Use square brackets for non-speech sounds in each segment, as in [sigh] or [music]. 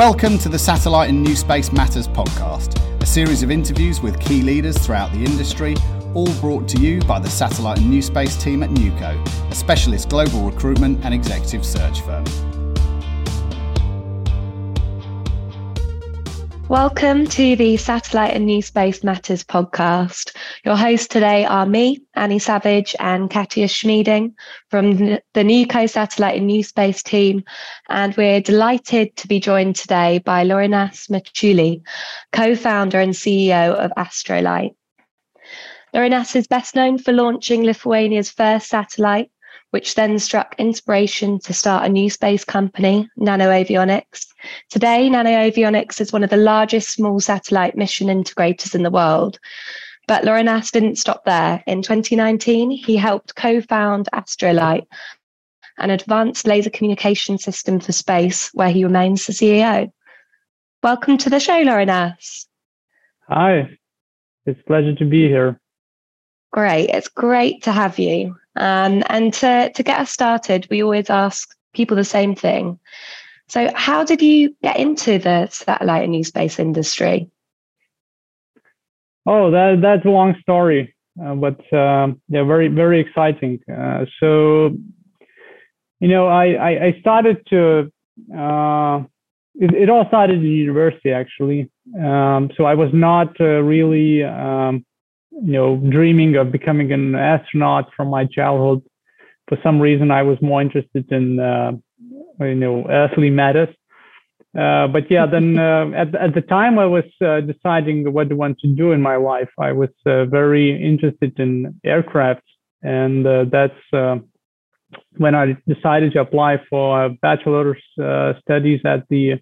Welcome to the Satellite and New Space Matters podcast, a series of interviews with key leaders throughout the industry, all brought to you by the Satellite and New Space team at neuco, a specialist global recruitment and executive search firm. Welcome to the Satellite and New Space Matters podcast. Your hosts today are me, Annie Savage, and Katia Schmieding from the neuco Satellite and New Space team. And we're delighted to be joined today by Laurynas Mačiulis, co founder and CEO of Astrolight. Laurynas is best known for launching Lithuania's first satellite which then struck inspiration to start a new space company, NanoAvionics. Today, NanoAvionics is one of the largest small satellite mission integrators in the world. But Laurynas didn't stop there. In 2019, he helped co found Astrolight, an advanced laser communication system for space, where he remains the CEO. Welcome to the show, Laurynas. Hi, it's a pleasure to be here. Great. It's great to have you. Um, and to, to get us started, we always ask people the same thing. So, how did you get into the satellite and new space industry? Oh, that, that's a long story, uh, but uh, yeah, very, very exciting. Uh, so, you know, I, I, I started to, uh, it, it, all started in university actually. Um, so, I was not uh, really um, you know, dreaming of becoming an astronaut from my childhood. For some reason, I was more interested in, uh, you know, earthly matters. Uh, but yeah, then [laughs] uh, at, at the time I was uh, deciding what I want to do in my life, I was uh, very interested in aircraft. And uh, that's when I decided to apply for a bachelor's studies at the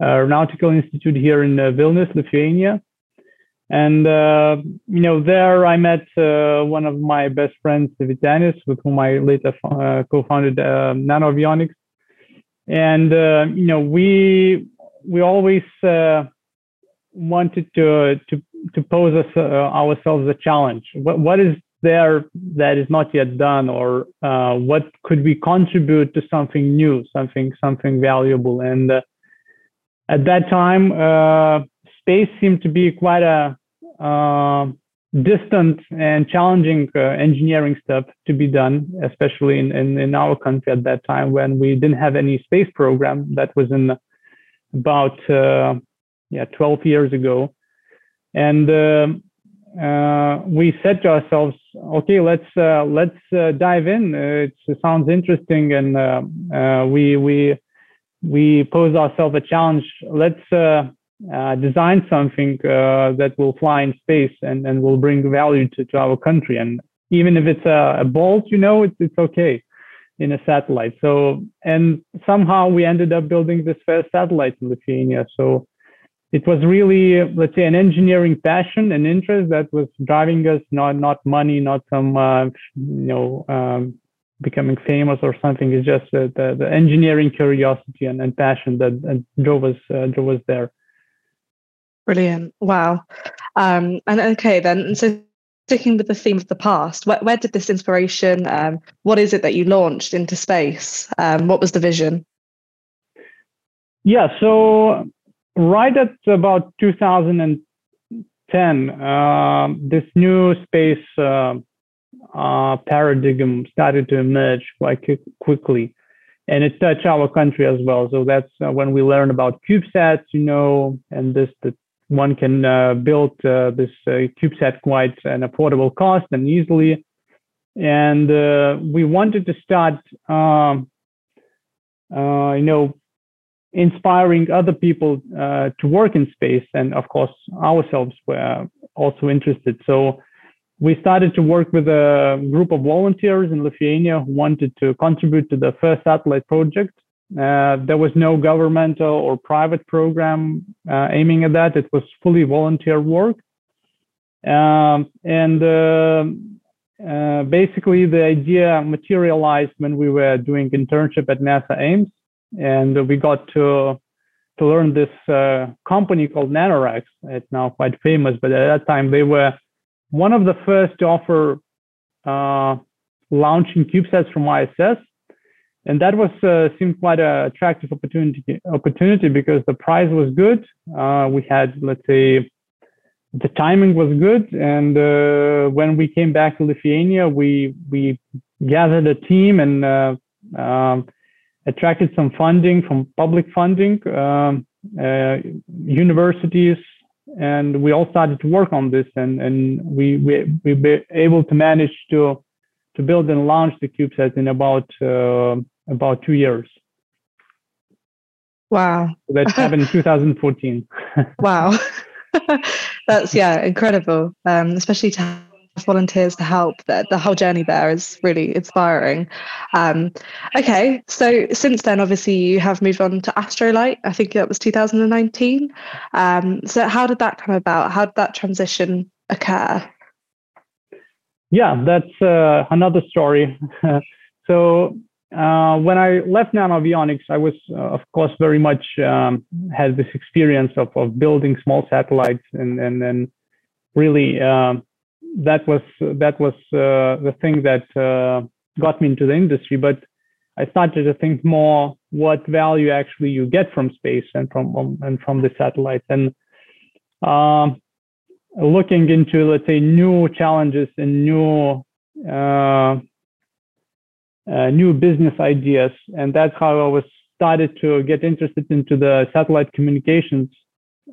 Aeronautical Institute here in Vilnius, Lithuania. And uh, you know, there I met uh, one of my best friends, Vytenis, with whom I later uh, co-founded uh, NanoAvionics. And uh, you know, we we always uh, wanted to to to pose us, ourselves a challenge. What what is there that is not yet done, or what could we contribute to something new, something something valuable? And at that time, space seemed to be quite a uh, distant and challenging uh, engineering stuff to be done, especially in, in, in, our country at that time when we didn't have any space program. That was in about uh, yeah 12 years ago, and uh, uh, we said to ourselves, okay, let's uh, let's dive in. it sounds interesting, and we we we pose ourselves a challenge. Let's uh, design something uh, that will fly in space and, and will bring value to, to our country. And even if it's a, a bolt, you know, it's, it's okay in a satellite. So, and somehow we ended up building this first satellite in Lithuania. So it was really, let's say, an engineering passion and interest that was driving us, not, not money, not some, uh, you know, um, becoming famous or something. It's just uh, the, the engineering curiosity and, and passion that drove us, uh, drove us there. Brilliant. Wow. Um, and okay, then, so sticking with the theme of the past, where, where did this inspiration, um, what is it that you launched into space? Um, what was the vision? Yeah, so right at about 2010, uh, this new space uh, uh, paradigm started to emerge quite quickly and it touched our country as well. So that's uh, when we learned about CubeSats, you know, and this the one can uh, build uh, this uh, CubeSat quite an affordable cost and easily. And uh, we wanted to start, um, uh, you know, inspiring other people uh, to work in space. And of course, ourselves were also interested. So we started to work with a group of volunteers in Lithuania who wanted to contribute to the first satellite project. Uh, there was no governmental or private program uh, aiming at that. It was fully volunteer work. Um, and uh, uh basically, the idea materialized when we were doing internship at NASA Ames, and we got to to learn this uh, company called NanoRacks. It's now quite famous, but at that time they were one of the first to offer launching CubeSats from ISS and that was uh, seemed quite an attractive opportunity opportunity because the price was good. Uh, we had, let's say, the timing was good, and uh, when we came back to Lithuania, we we gathered a team and uh, um, attracted some funding from public funding, um, uh, universities, and we all started to work on this, and and we we we were able to manage to to build and launch the CubeSat in about uh, about two years. Wow. So that happened in [laughs] 2014. [laughs] wow. [laughs] That's yeah, incredible. Um, especially to have volunteers to help. The, the whole journey there is really inspiring. Um, okay, so since then, obviously, you have moved on to Astrolight. I think that was 2019. Um, so how did that come about? How did that transition occur? Yeah, that's uh, another story. so uh, when I left Nanoavionics, I was, uh, of course, very much um, had this experience of, of building small satellites, and and then really um, that was that was uh, the thing that uh, got me into the industry. But I started to think more what value actually you get from space and from um, and from the satellites, and um, looking into let's say new challenges and new uh, new business ideas, and that's how I was started to get interested into the satellite communications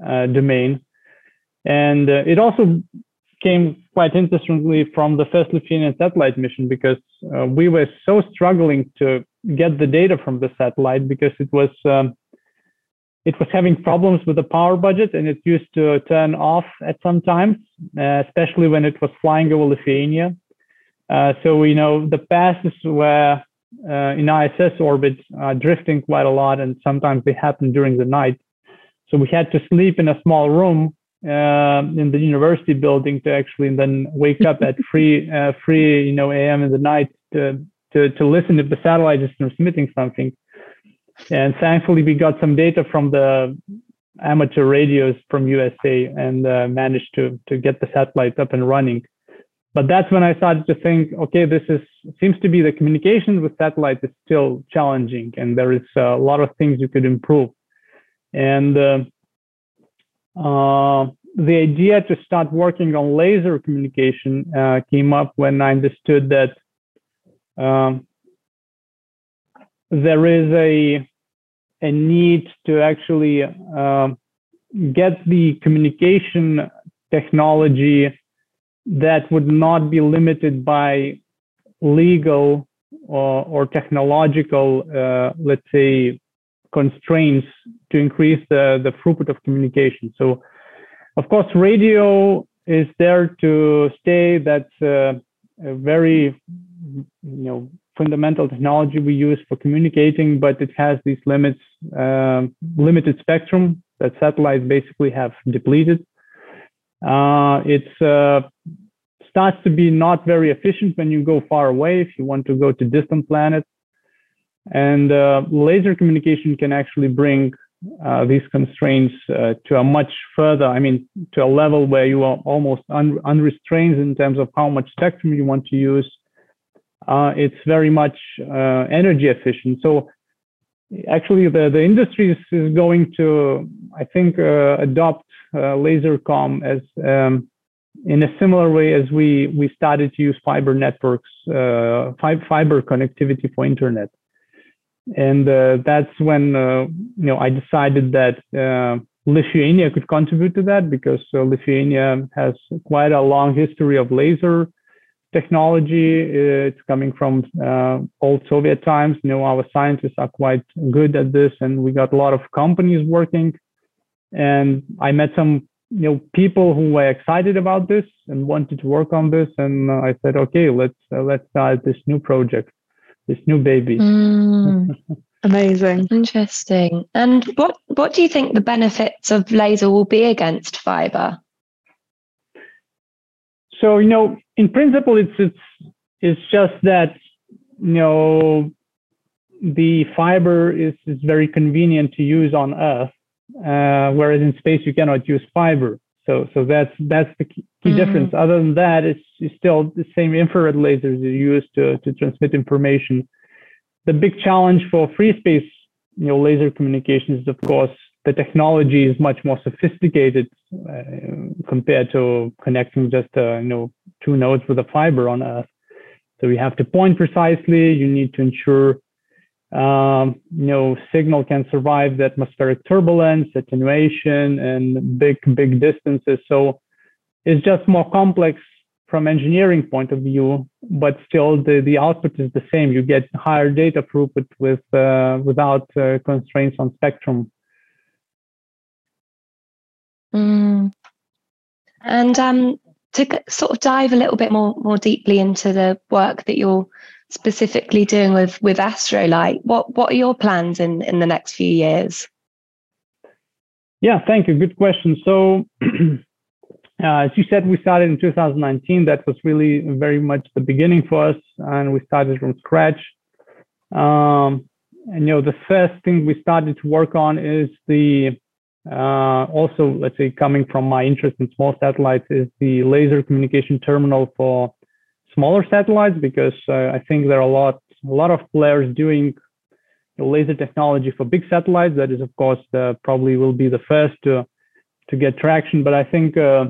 uh, domain. And uh, it also came quite interestingly from the first Lithuanian satellite mission because uh, we were so struggling to get the data from the satellite because it was um, it was having problems with the power budget and it used to turn off at some times, uh, especially when it was flying over Lithuania. Uh, so we know the passes were uh, in ISS orbit uh, drifting quite a lot, and sometimes they happen during the night. So we had to sleep in a small room uh, in the university building to actually then wake up at [laughs] three, uh, three, you know, a.m. in the night to, to to listen if the satellite is transmitting something. And thankfully, we got some data from the amateur radios from USA and managed to to get the satellite up and running but that's when I started to think, okay, this is seems to be the communication with satellite is still challenging, and there is a lot of things you could improve. And uh, uh, the idea to start working on laser communication uh, came up when I understood that um, there is a a need to actually uh, get the communication technology that would not be limited by legal or, or technological, uh, let's say, constraints to increase the, the throughput of communication. So, of course, radio is there to stay. That's a, a very, you know, fundamental technology we use for communicating, but it has these limits, uh, limited spectrum that satellites basically have depleted. Uh, it's uh, starts to be not very efficient when you go far away if you want to go to distant planets. And uh, laser communication can actually bring uh, these constraints uh, to a much further, I mean, to a level where you are almost un- unrestrained in terms of how much spectrum you want to use. Uh, it's very much uh, energy efficient. So actually, the, the industry is, is going to, I think, uh, adopt laser com as um, in a similar way as we we started to use fiber networks, uh, fiber connectivity for internet, and uh, that's when uh, you know I decided that uh, Lithuania could contribute to that because uh, Lithuania has quite a long history of laser technology. It's coming from uh, old Soviet times. You know, our scientists are quite good at this, and we got a lot of companies working. And I met some you know people who were excited about this and wanted to work on this and uh, i said okay let's uh, let's start this new project this new baby. Mm, [laughs] amazing. Interesting. And what what do you think the benefits of laser will be against fiber? So you know in principle it's it's it's just that you know the fiber is, is very convenient to use on earth uh, whereas in space you cannot use fiber. So, so that's that's the key, key mm-hmm. difference. Other than that, it's, it's, still the same infrared lasers you use to, to transmit information. the big challenge for free space, you know, laser communications is of course the technology is much more sophisticated uh, compared to connecting just uh, you know two nodes with a fiber on Earth. So you have to point precisely. You need to ensure um, you know signal can survive the atmospheric turbulence, attenuation, and big big distances. So it's just more complex from engineering point of view, but still the, the output is the same. You get higher data throughput with uh, without uh, constraints on spectrum. Mm. And um, to sort of dive a little bit more more deeply into the work that you're specifically doing with with Astrolight, what what are your plans in in the next few years? Yeah, thank you. Good question. So. [clears throat] Uh, as you said, we started in 2019. That was really very much the beginning for us, and we started from scratch. Um, and you know, the first thing we started to work on is the uh, also, let's say, coming from my interest in small satellites, is the laser communication terminal for smaller satellites because uh, I think there are a lot a lot of players doing laser technology for big satellites. That is, of course, uh, probably will be the first to to get traction. But I think uh,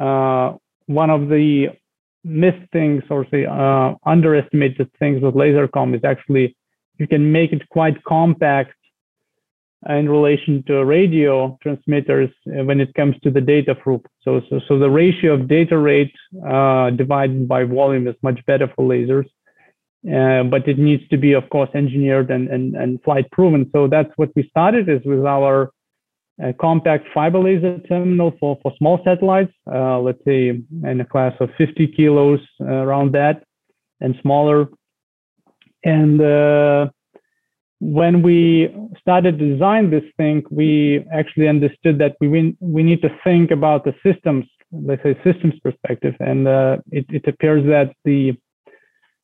uh, one of the missed things or say uh, underestimated things with lasercom is actually you can make it quite compact in relation to radio transmitters uh, when it comes to the data throughput. So, so, so the ratio of data rate uh, divided by volume is much better for lasers, uh, but it needs to be, of course, engineered and, and, and flight proven. So that's what we started is with our a compact fiber laser terminal for, for small satellites, uh, let's say in a class of 50 kilos uh, around that and smaller. And uh, when we started to design this thing, we actually understood that we, we need to think about the systems, let's say systems perspective. And uh, it, it appears that the,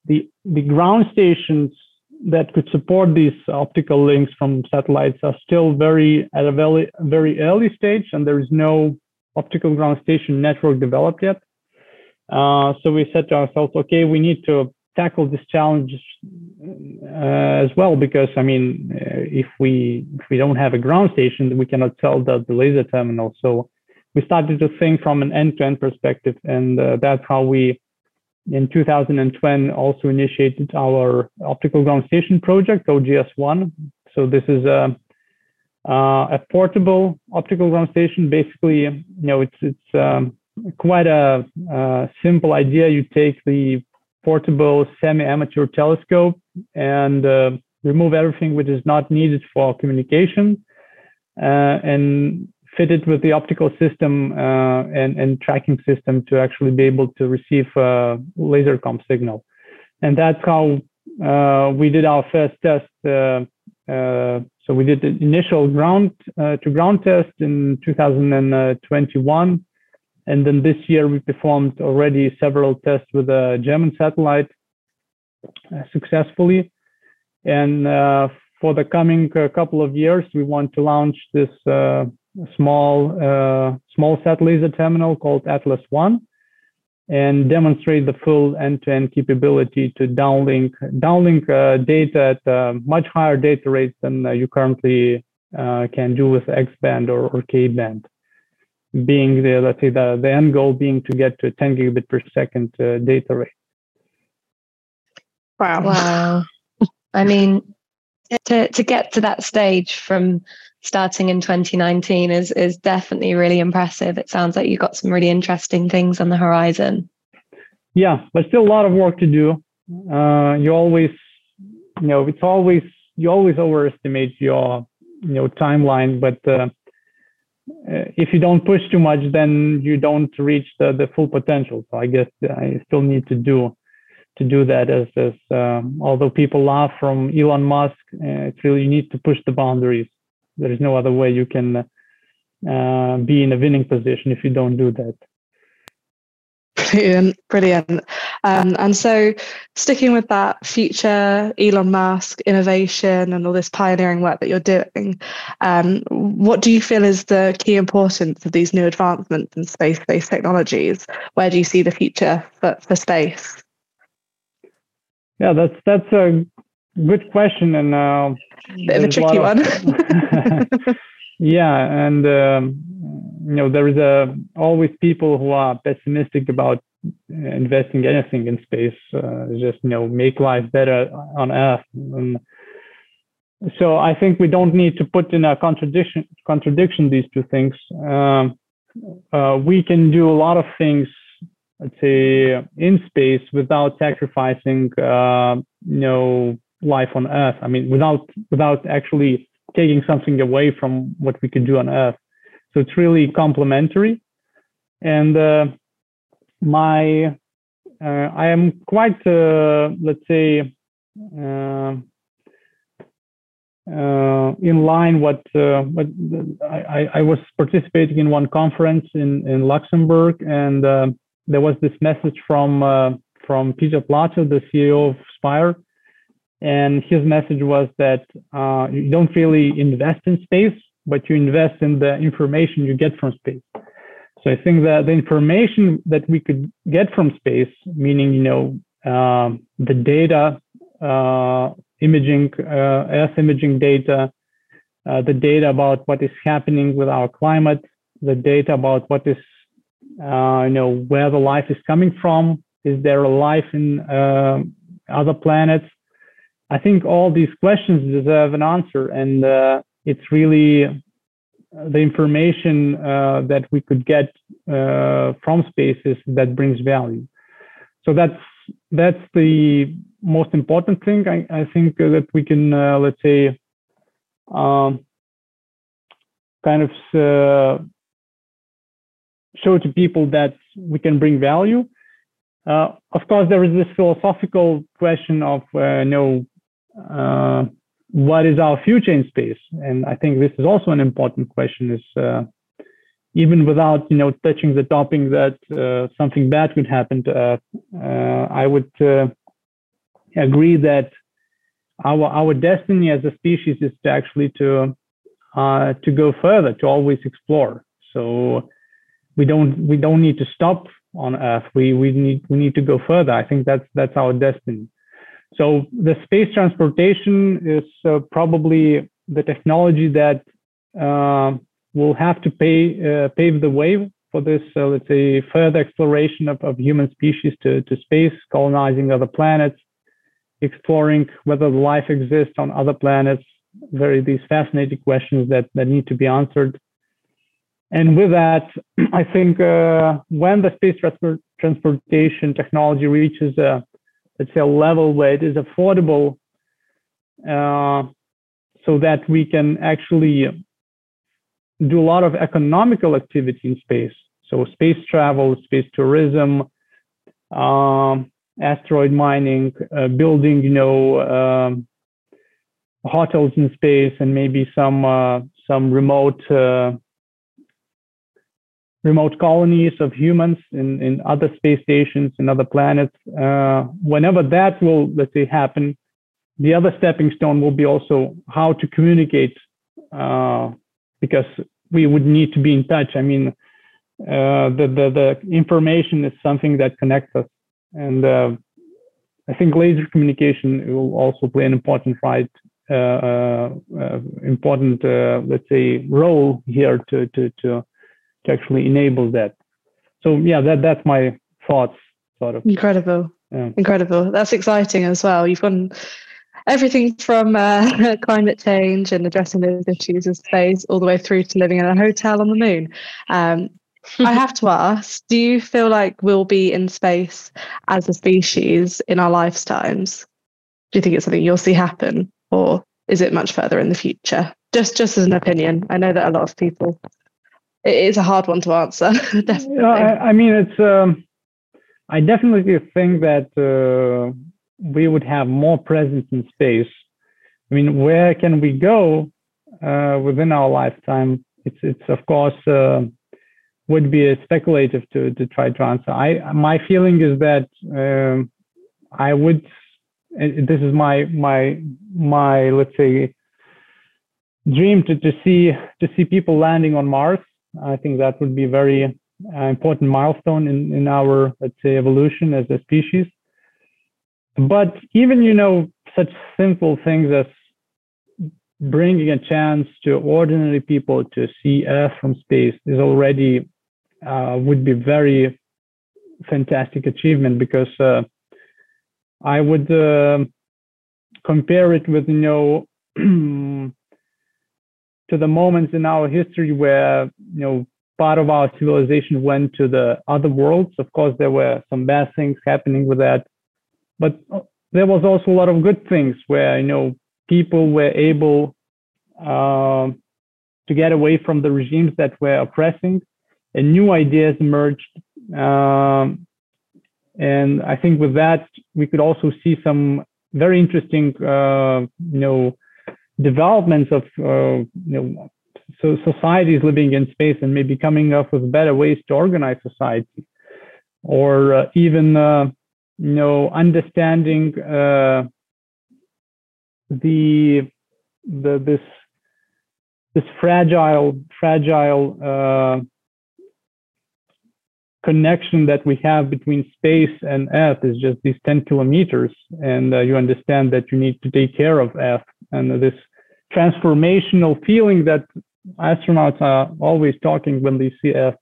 the, the ground stations that could support these optical links from satellites are still very at a very very early stage, and there is no optical ground station network developed yet. Uh, so we said to ourselves, okay, we need to tackle this challenge uh, as well because I mean, uh, if we if we don't have a ground station, we cannot sell the, the laser terminal. So we started to think from an end-to-end perspective, and uh, that's how we in 2020 also initiated our optical ground station project, OGS1. So this is a, a portable optical ground station. Basically, you know, it's it's um, quite a, a, simple idea. You take the portable semi-amateur telescope and uh, remove everything which is not needed for communication, uh, and fit it with the optical system uh, and, and tracking system to actually be able to receive a laser com signal. And that's how uh, we did our first test. Uh, uh, so we did the initial ground uh, to ground test in 2021. And then this year we performed already several tests with a German satellite successfully. And for the coming couple of years, we want to launch this small uh, small sat laser terminal called Atlas One, and demonstrate the full end-to-end capability to downlink downlink uh, data at uh, much higher data rates than uh, you currently uh, can do with X band or, or K band. Being the let's say the, the end goal being to get to a 10 gigabit per second uh, data rate. Wow! Wow! [laughs] I mean, to to get to that stage from starting in 2019 is is definitely really impressive. It sounds like you've got some really interesting things on the horizon. Yeah, but still a lot of work to do. Uh, you always, you know, it's always you always overestimate your you know timeline, but uh, if you don't push too much, then you don't reach the, the full potential. So I guess I still need to do to do that as as um, although people laugh from Elon Musk, uh, it's really you need to push the boundaries there is no other way you can uh, be in a winning position if you don't do that. Brilliant, brilliant. Um, and so, sticking with that future Elon Musk innovation and all this pioneering work that you're doing, um, what do you feel is the key importance of these new advancements in space-based technologies? Where do you see the future for, for space? Yeah, that's that's a good question, and uh, bit of a tricky of, one. [laughs] yeah, and um, you know there is a always people who are pessimistic about investing anything in space. Uh, just you know make life better on Earth. And so I think we don't need to put in a contradiction contradiction these two things. Um, uh, we can do a lot of things let's say in space without sacrificing uh, you know life on earth i mean without without actually taking something away from what we can do on earth so it's really complementary and uh, my uh, i am quite uh, let's say uh, uh, in line what what I, I was participating in one conference in in luxembourg and there was this message from uh, from Peter Platzer, the CEO of Spire, and his message was that uh, you don't really invest in space, but you invest in the information you get from space. So I think that the information that we could get from space, meaning you know uh, the data, uh, imaging, uh, Earth imaging data, uh, the data about what is happening with our climate, the data about what is uh, you know where the life is coming from is there a life in uh, other planets? I think all these questions deserve an answer and it's really the information uh, that we could get uh, from spaces that brings value so that's that's the most important thing i, I think that we can let's say um, kind of show to people that we can bring value. Uh, of course, there is this philosophical question of, uh, uh, what is our future in space? And I think this is also an important question. Is uh, even without, you know, touching the topic that uh, something bad could happen to Earth, uh, I would agree that our our destiny as a species is to actually to to go further, to always explore. So we don't we don't need to stop on Earth. We we need we need to go further. I think that's that's our destiny. So the space transportation is uh, probably the technology that uh, will have to pay, uh, pave the way for this, uh, let's say, further exploration of, of human species to, to space, colonizing other planets, exploring whether life exists on other planets. Very these fascinating questions that, that need to be answered. And with that, [clears throat] I think uh, when the space transport transportation technology reaches a, let's say, a level where it is affordable, uh, so that we can actually do a lot of economical activity in space. So space travel, space tourism, um, asteroid mining, uh, building, you know, um, hotels in space, and maybe some uh, some remote uh, remote colonies of humans in, in other space stations and other planets. Uh, whenever that will, let's say, happen, the other stepping stone will be also how to communicate, uh, because we would need to be in touch. I mean, uh, the, the, the information is something that connects us. And uh, I think laser communication will also play an important right, uh, uh, important, let's say, role here to, to, to to actually enable that. So yeah, that that's my thoughts, sort of. Incredible, yeah. incredible. That's exciting as well. You've gone everything from uh, [laughs] climate change and addressing those issues of space, all the way through to living in a hotel on the moon. Um, I [laughs] have to ask: Do you feel like we'll be in space as a species in our lifetimes? Do you think it's something you'll see happen, or is it much further in the future? Just, just as an opinion. I know that a lot of people it is a hard one to answer. [laughs] definitely. Yeah, I, I, mean, it's. Um, I definitely think that uh, we would have more presence in space. I mean, where can we go uh, within our lifetime? It's, it's of course, uh, would be speculative to to try to answer. I my feeling is that um, I would. This is my my my let's say dream to, to see to see people landing on Mars I think that would be a very uh, important milestone in, in our, let's say, evolution as a species. But even, you know, such simple things as bringing a chance to ordinary people to see Earth from space is already uh, would be very fantastic achievement because uh, I would uh, compare it with you know [clears throat] to the moments in our history where you know part of our civilization went to the other worlds. Of course, there were some bad things happening with that, but there was also a lot of good things where you know people were able uh, to get away from the regimes that were oppressing, and new ideas emerged. Um, and I think with that we could also see some very interesting, uh, you know, developments of uh, you know so societies living in space and maybe coming up with better ways to organize society, or uh, even uh, you know understanding uh, the the this this fragile fragile uh, connection that we have between space and earth is just these 10 kilometers. And uh, you understand that you need to take care of earth. And this transformational feeling that astronauts are always talking when they see earth.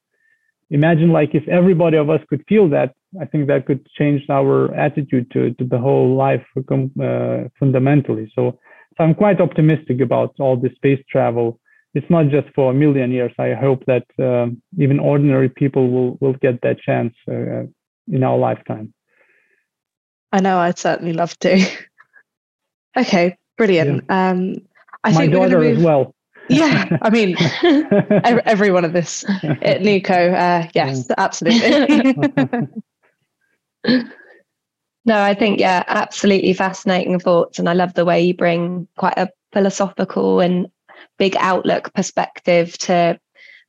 Imagine like if everybody of us could feel that i think that could change our attitude to, to the whole life uh, fundamentally. So, so i'm quite optimistic about all the space travel. It's not just for a million years. I hope that um, even ordinary people will will get that chance uh, in our lifetime. I know i'd certainly love to. [laughs] Okay brilliant. Yeah. um i My think daughter move... as well [laughs] yeah, I mean, every, every, one of this [laughs] at neuco, uh, yes, absolutely. [laughs] no, I think yeah, absolutely fascinating thoughts, and I love the way you bring quite a philosophical and big outlook perspective to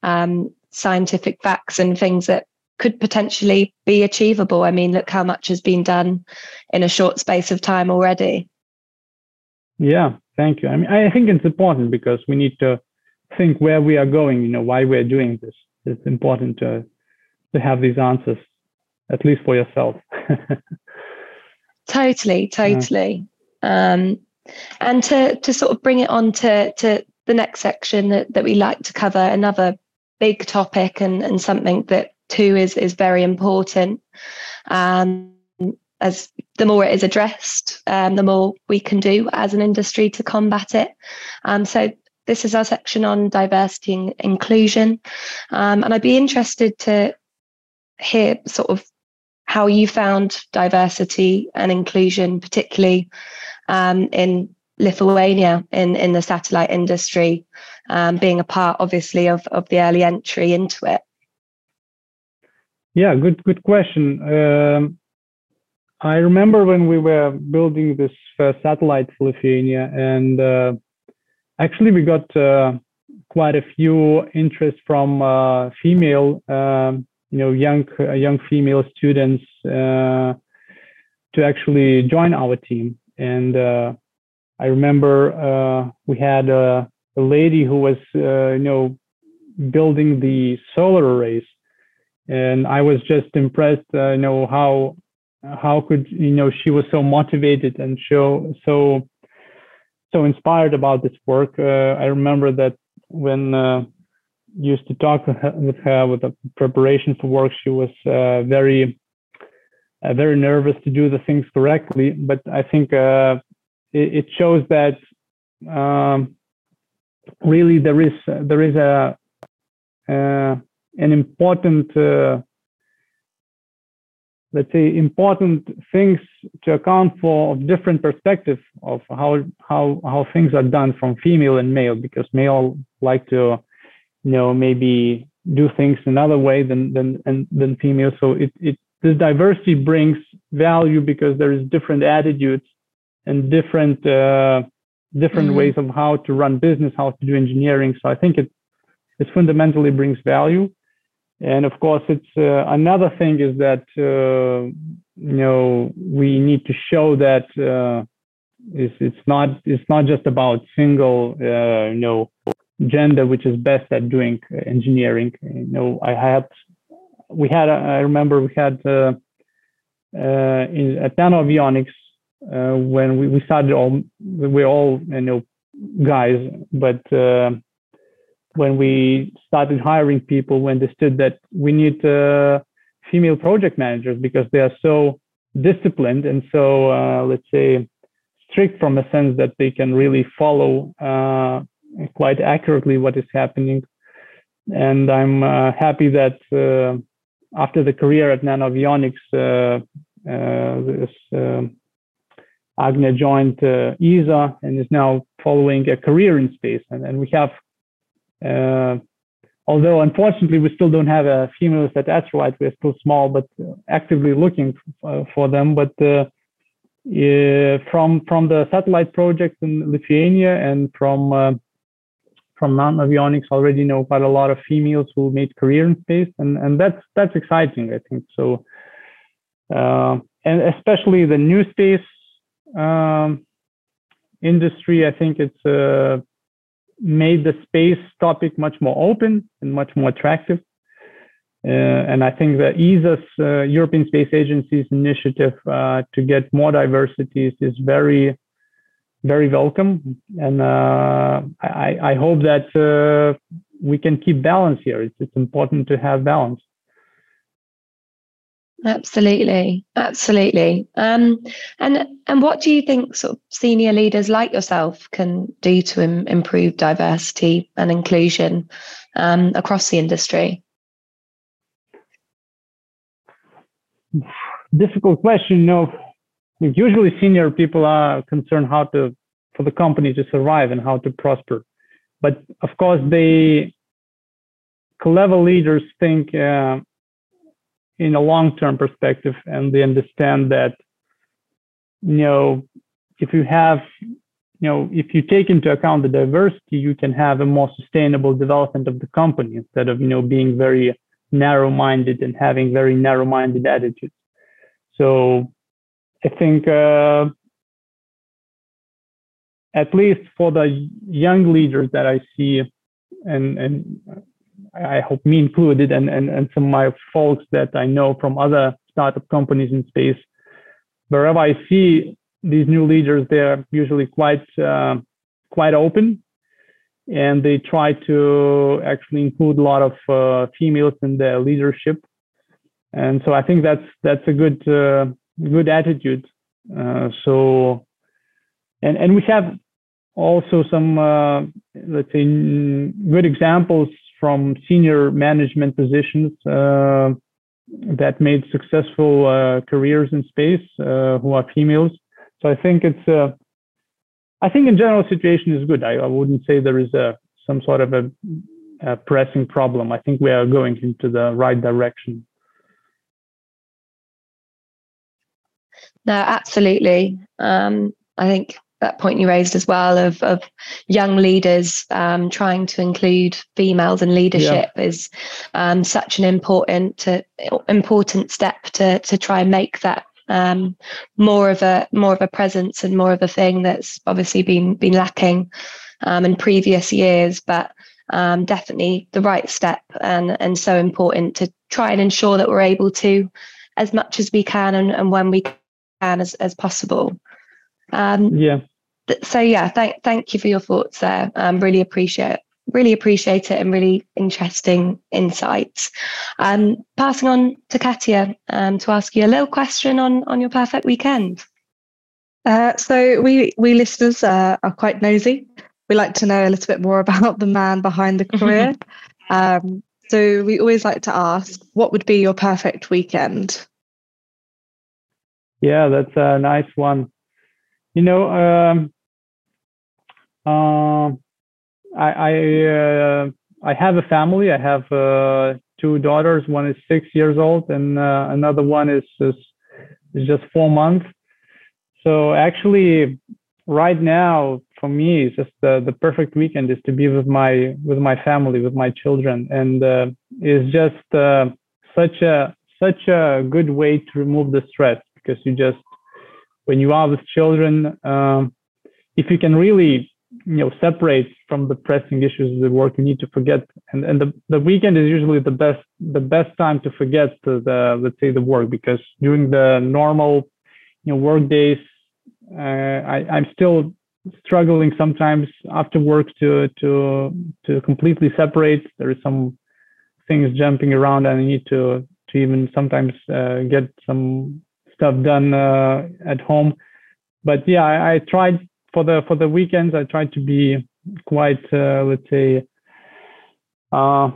um, scientific facts and things that could potentially be achievable. I mean, look how much has been done in a short space of time already. Yeah, Thank you. I mean, I think it's important because we need to think where we are going, you know, why we're doing this. It's important to to have these answers, at least for yourself. [laughs] totally, totally. Yeah. Um, and to to sort of bring it on to to the next section that, that we like to cover, another big topic and, and something that too is is very important. Um, as the more it is addressed, um, the more we can do as an industry to combat it. Um, so this is our section on diversity and inclusion, um, and I'd be interested to hear sort of how you found diversity and inclusion, particularly um, in Lithuania in in the satellite industry, um, being a part, obviously, of of the early entry into it. Yeah, good good question. I remember when we were building this first satellite for Lithuania, and uh, actually we got uh, quite a few interest from uh, female, um, you know, young uh, young female students uh, to actually join our team. And uh, I remember we had a, a, lady who was, you know, building the solar arrays, and I was just impressed, you know, how how could you know she was so motivated and show so so inspired about this work. Uh, i remember that when uh, used to talk with her, with her with the preparation for work she was uh, very uh, very nervous to do the things correctly. But i think uh, it, it, shows that um, really there is there is a uh, an important let's say important things to account for different perspective of how how how things are done from female and male because male like to you know maybe do things another way than than and than female. So it it this diversity brings value because there is different attitudes and different uh, different mm-hmm. ways of how to run business how to do engineering. So i think it it fundamentally brings value and of course, it's uh, another thing is that uh, you know we need to show that uh, it's, it's not it's not just about single uh, you know gender which is best at doing engineering. You know, I had we had I remember we had uh, uh, in at Nano Avionics when we, we started all we're all you know guys, but when we started hiring people, we understood that we need uh, female project managers because they are so disciplined and so uh, let's say strict from a sense that they can really follow uh, quite accurately what is happening. And I'm uh, happy that after the career at Nanoavionics, this Agnia joined uh, ESA and is now following a career in space. And, and we have, uh, although unfortunately we still don't have a females at Astrolight, we're still small, but actively looking f- for them. But uh, from from the satellite project in Lithuania and from uh, from Nanoavionics already know quite a lot of females who made career in space, and and that's that's exciting, I think. So, uh, and especially the new space um, industry, I think it's uh, made the space topic much more open and much more attractive. Uh, and I think the ESA's uh, European Space Agency's initiative uh, to get more diversities is very, very welcome. And uh, I, I, hope that uh, we can keep balance here. It's, it's important to have balance. Absolutely, absolutely. Um, and and what do you think sort of senior leaders like yourself can do to Im- improve diversity and inclusion um, across the industry? Difficult question. No, usually senior people are concerned how to for the company to survive and how to prosper, but of course they clever leaders think. Uh, in a long-term perspective, and they understand that you know if you have you know if you take into account the diversity, you can have a more sustainable development of the company instead of you know being very narrow-minded and having very narrow-minded attitudes. So I think. Uh, at least for the young leaders that I see, and and I hope me included, and, and, and some of my folks that I know from other startup companies in space. Wherever I see these new leaders, they're usually quite uh, quite open, and they try to actually include a lot of uh, females in their leadership. And so I think that's that's a good uh, good attitude. Uh, so, and and we have also some uh, let's say good examples from senior management positions uh, that made successful uh, careers in space uh, who are females. So I think it's, uh, I think in general situation is good. I, I wouldn't say there is a some sort of a, a, pressing problem. I think we are going into the right direction. No, absolutely. Um, I think that point you raised as well of of young leaders um, trying to include females in leadership yeah. is um, such an important to, important step to to try and make that um, more of a more of a presence and more of a thing that's obviously been been lacking um, in previous years, but um, definitely the right step and and so important to try and ensure that we're able to as much as we can and, and when we can as, as possible. Um, yeah so yeah, thank thank you for your thoughts there. Um, really appreciate really appreciate it and really interesting insights. Um, passing on to Katia um, to ask you a little question on on your perfect weekend. Uh, so we we listeners uh, are quite nosy. We like to know a little bit more [laughs] about the man behind the career. [laughs] um, so we always like to ask, what would be your perfect weekend? Yeah, that's a nice one. You know, um, uh, I I, uh, I have a family. I have uh, two daughters. One is six years old, and uh, another one is, is is just four months. So actually, right now for me, it's just the the perfect weekend is to be with my with my family, with my children, and uh, it's just uh, such a such a good way to remove the stress because you just when you are with children, um, if you can really you know separate from the pressing issues of the work you need to forget and, and the, the weekend is usually the best the best time to forget the, the let's say the work because during the normal you know work days I, I'm still struggling sometimes after work to to to completely separate. There is some things jumping around, and I need to to even sometimes uh, get some stuff done uh, at home. But yeah, I, I, tried for the for the weekends. I tried to be quite uh, let's say uh,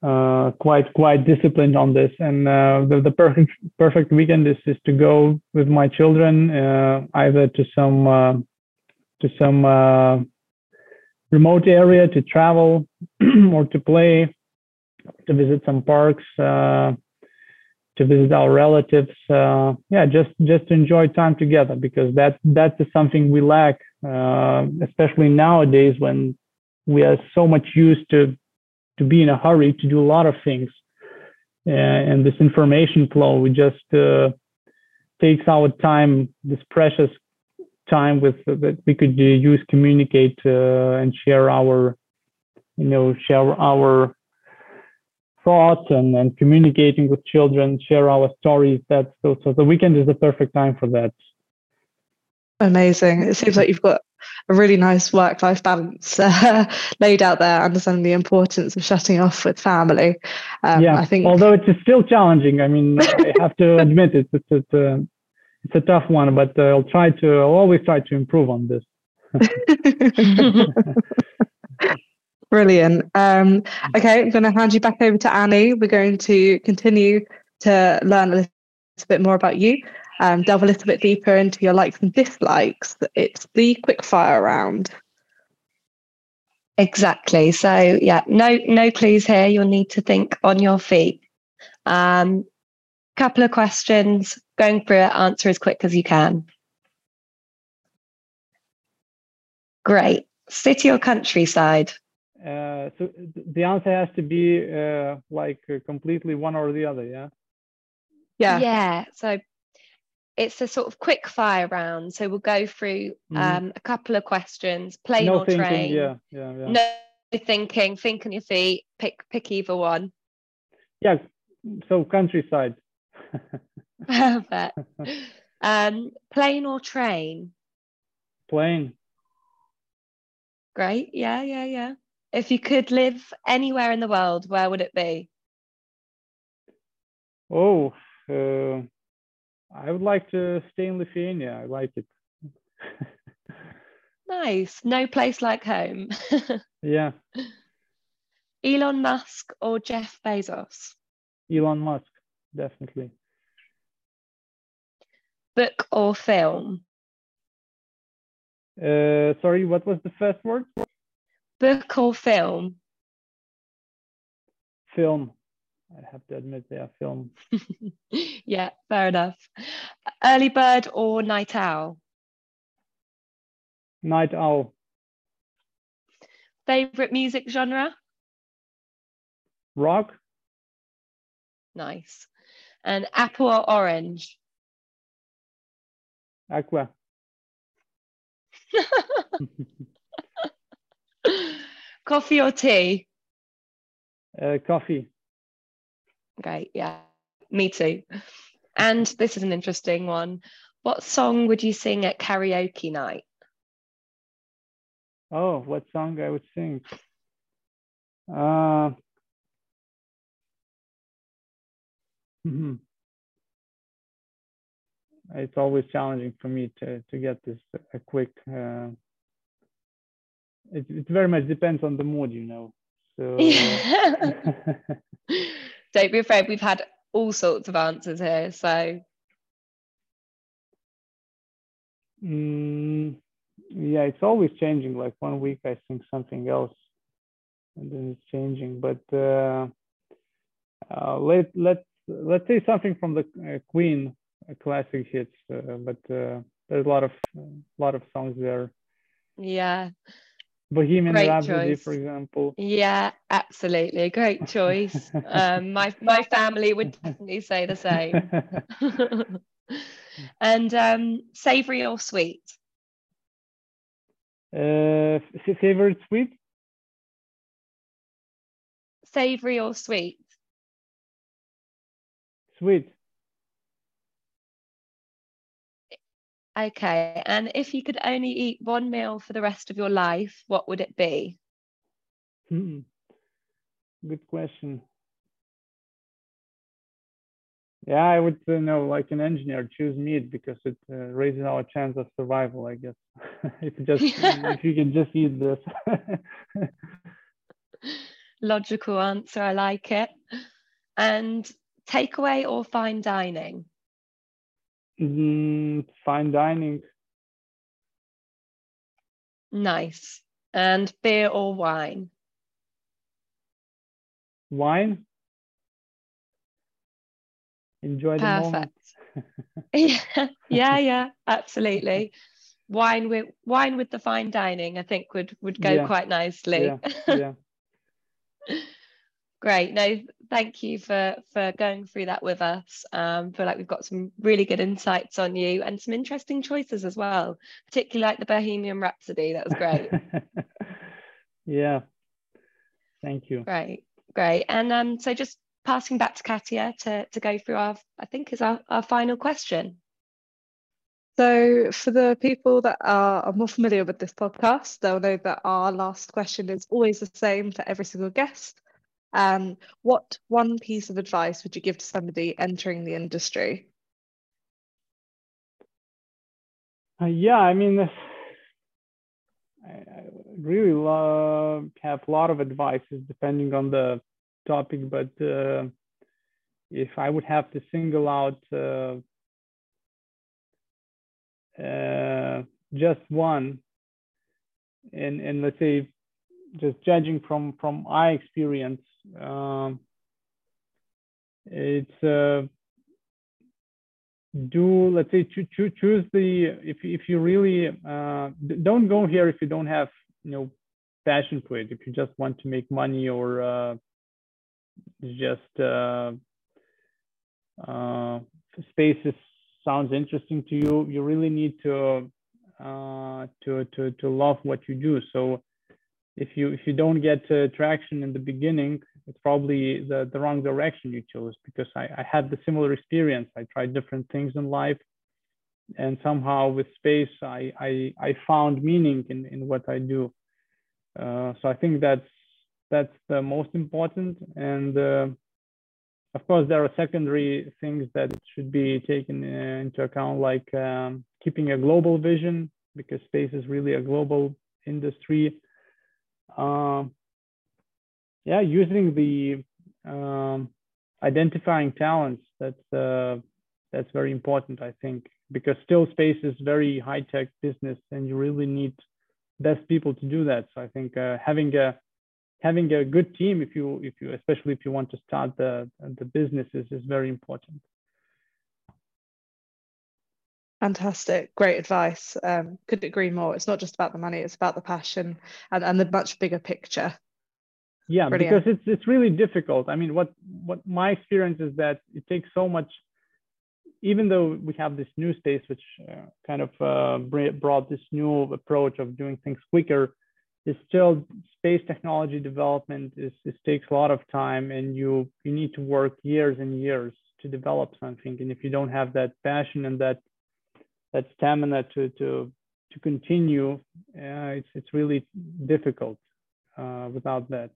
uh, quite quite disciplined on this. And uh, the, the perfect perfect weekend is is to go with my children uh, either to some uh, to some uh, remote area to travel [clears throat] or to play, to visit some parks, uh, to visit our relatives. Uh, yeah, just just to enjoy time together because that that is something we lack, uh, especially nowadays when we are so much used to to be in a hurry to do a lot of things. Uh, and this information flow, we just uh, takes our time, this precious time with that we could use, communicate uh, and share our, you know, share our thoughts and, and communicating with children, share our stories. That's so, so the weekend is the perfect time for that. Amazing. It seems like you've got a really nice work life balance uh, [laughs] laid out there, understanding the importance of shutting off with family. Um, yeah, I think although it's still challenging. I mean, [laughs] I have to admit it, it's, it's, a, it's a tough one, but uh, I'll try to, I'll always try to improve on this. [laughs] Brilliant. Um, okay, I'm going to hand you back over to Annie. We're going to continue to learn a little bit more about you um, delve a little bit deeper into your likes and dislikes, it's the quickfire round. Exactly. So yeah, no no clues here. You'll need to think on your feet. Um, couple of questions. Going through it. Answer as quick as you can. Great. City or countryside? Uh, so the answer has to be uh, like uh, completely one or the other. Yeah. Yeah. Yeah. So it's a sort of quick fire round. So we'll go through mm-hmm. um, a couple of questions, plane no or thinking, train. Yeah, yeah, yeah. No thinking, think on your feet, pick pick either one. Yeah, so countryside. [laughs] [laughs] Perfect. um, plane or train? Plane. Great. Yeah, yeah, yeah. If you could live anywhere in the world, where would it be? Oh, uh, I would like to stay in Lithuania. I like it. [laughs] nice. No place like home. [laughs] yeah. Elon Musk or Jeff Bezos? Elon Musk, definitely. Book or film? Uh, sorry, what was the first word? Book or film? Film. I have to admit they are film. [laughs] yeah, fair enough. Early bird or night owl? Night owl. Favorite music genre? Rock. Nice. And apple or orange? Aqua. [laughs] coffee or tea? Uh, coffee. Great. Yeah, me too. And this is an interesting one. What song would you sing at karaoke night? Oh, what song I would sing? Uh, mm-hmm. It's always challenging for me to, to get this a quick. Uh, it, it very much depends on the mood, you know. So. [laughs] don't be afraid. We've had all sorts of answers here. So, mm, yeah, it's always changing. Like one week I think something else, and then it's changing. But uh, uh, let let let's say something from the uh, Queen classic hits. Uh, but uh, there's a lot of a lot of songs there. Yeah. Bohemian Great Rhapsody, choice. for example. Yeah, absolutely. Great choice. [laughs] um, my my family would definitely say the same. [laughs] and um, savory or sweet? Uh, favorite sweet? Savory or sweet? Sweet. Okay. And if you could only eat one meal for the rest of your life, what would it be? Hmm. Good question. Yeah, I would uh, know, like an engineer, choose meat because it uh, raises our chance of survival. I guess [laughs] if you just [laughs] if you can just eat this. [laughs] Logical answer. I like it. And takeaway or fine dining? Mm, fine dining. Nice. And beer or wine? Wine. Enjoy the moment. yeah, [laughs] [laughs] yeah, yeah, absolutely. Wine with wine with the fine dining, I think would would go Yeah. quite nicely. Yeah, yeah. [laughs] Great. No, thank you for for going through that with us. Um, feel like we've got some really good insights on you and some interesting choices as well, particularly like the Bohemian Rhapsody. That was great. [laughs] yeah. Thank you. great, great. And um, so just passing back to Katia to to go through our, I think is our, our final question. So, for the people that are, are more familiar with this podcast, they'll know that our last question is always the same for every single guest. Um, what one piece of advice would you give to somebody entering the industry? Uh, yeah, I mean, I, I really love, have a lot of advices depending on the topic, but uh, if I would have to single out uh, uh, just one, and and let's say, just judging from from my experience, um, it's uh, do let's say choo- choo- choose the if if you really uh, don't go here if you don't have you know passion for it. If you just want to make money or uh, just uh, uh, spaces sounds interesting to you you really need to uh, to to to love what you do. So if you if you don't get uh, traction in the beginning it's probably the, the wrong direction you chose because I, I had the similar experience. I tried different things in life and somehow with space i i, I found meaning in, in what i do. Uh, so i think that's that's the most important. And uh, of course there are secondary things that should be taken uh, into account like um, keeping a global vision because space is really a global industry um, yeah, using the um, identifying talents. That's uh, that's very important, I think, because still space is very high tech business, and you really need best people to do that. So I think uh, having a having a good team, if you if you especially if you want to start the the businesses, is very important. Fantastic, great advice. Um, couldn't agree more. It's not just about the money; it's about the passion and, and the much bigger picture. Yeah, Brilliant. because it's it's really difficult. I mean, what what my experience is that it takes so much. Even though we have this new space, which uh, kind of uh, brought this new approach of doing things quicker, it's still space technology development. is It takes a lot of time, and you you need to work years and years to develop something. And if you don't have that passion and that that stamina to to to continue, uh, it's it's really difficult uh, without that.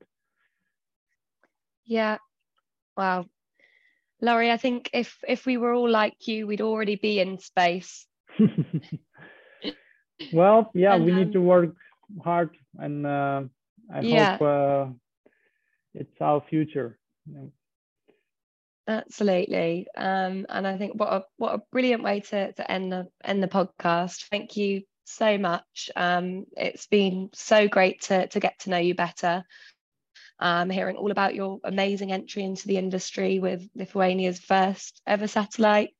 Yeah. Wow. Laurie, I think if if we were all like you, we'd already be in space. [laughs] well, yeah, And, we um, need to work hard, and uh, I Yeah. hope uh, it's our future. Absolutely. Um, and I think what a what a brilliant way to to end the end the podcast. Thank you so much. Um, it's been so great to to get to know you better. Um, hearing all about your amazing entry into the industry with Lithuania's first ever satellite.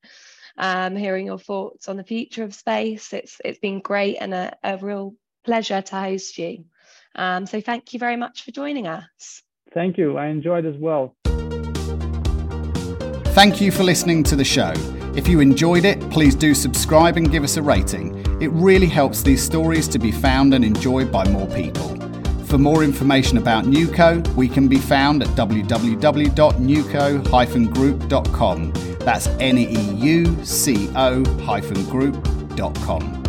Um, hearing your thoughts on the future of space. It's it's been great and a, a real pleasure to host you. Um, so thank you very much for joining us. Thank you. I enjoyed as well. Thank you for listening to the show. If you enjoyed it, please do subscribe and give us a rating. It really helps these stories to be found and enjoyed by more people. For more information about neuco, we can be found at www.neuco-group.com. That's N E U C O group.com. new.com.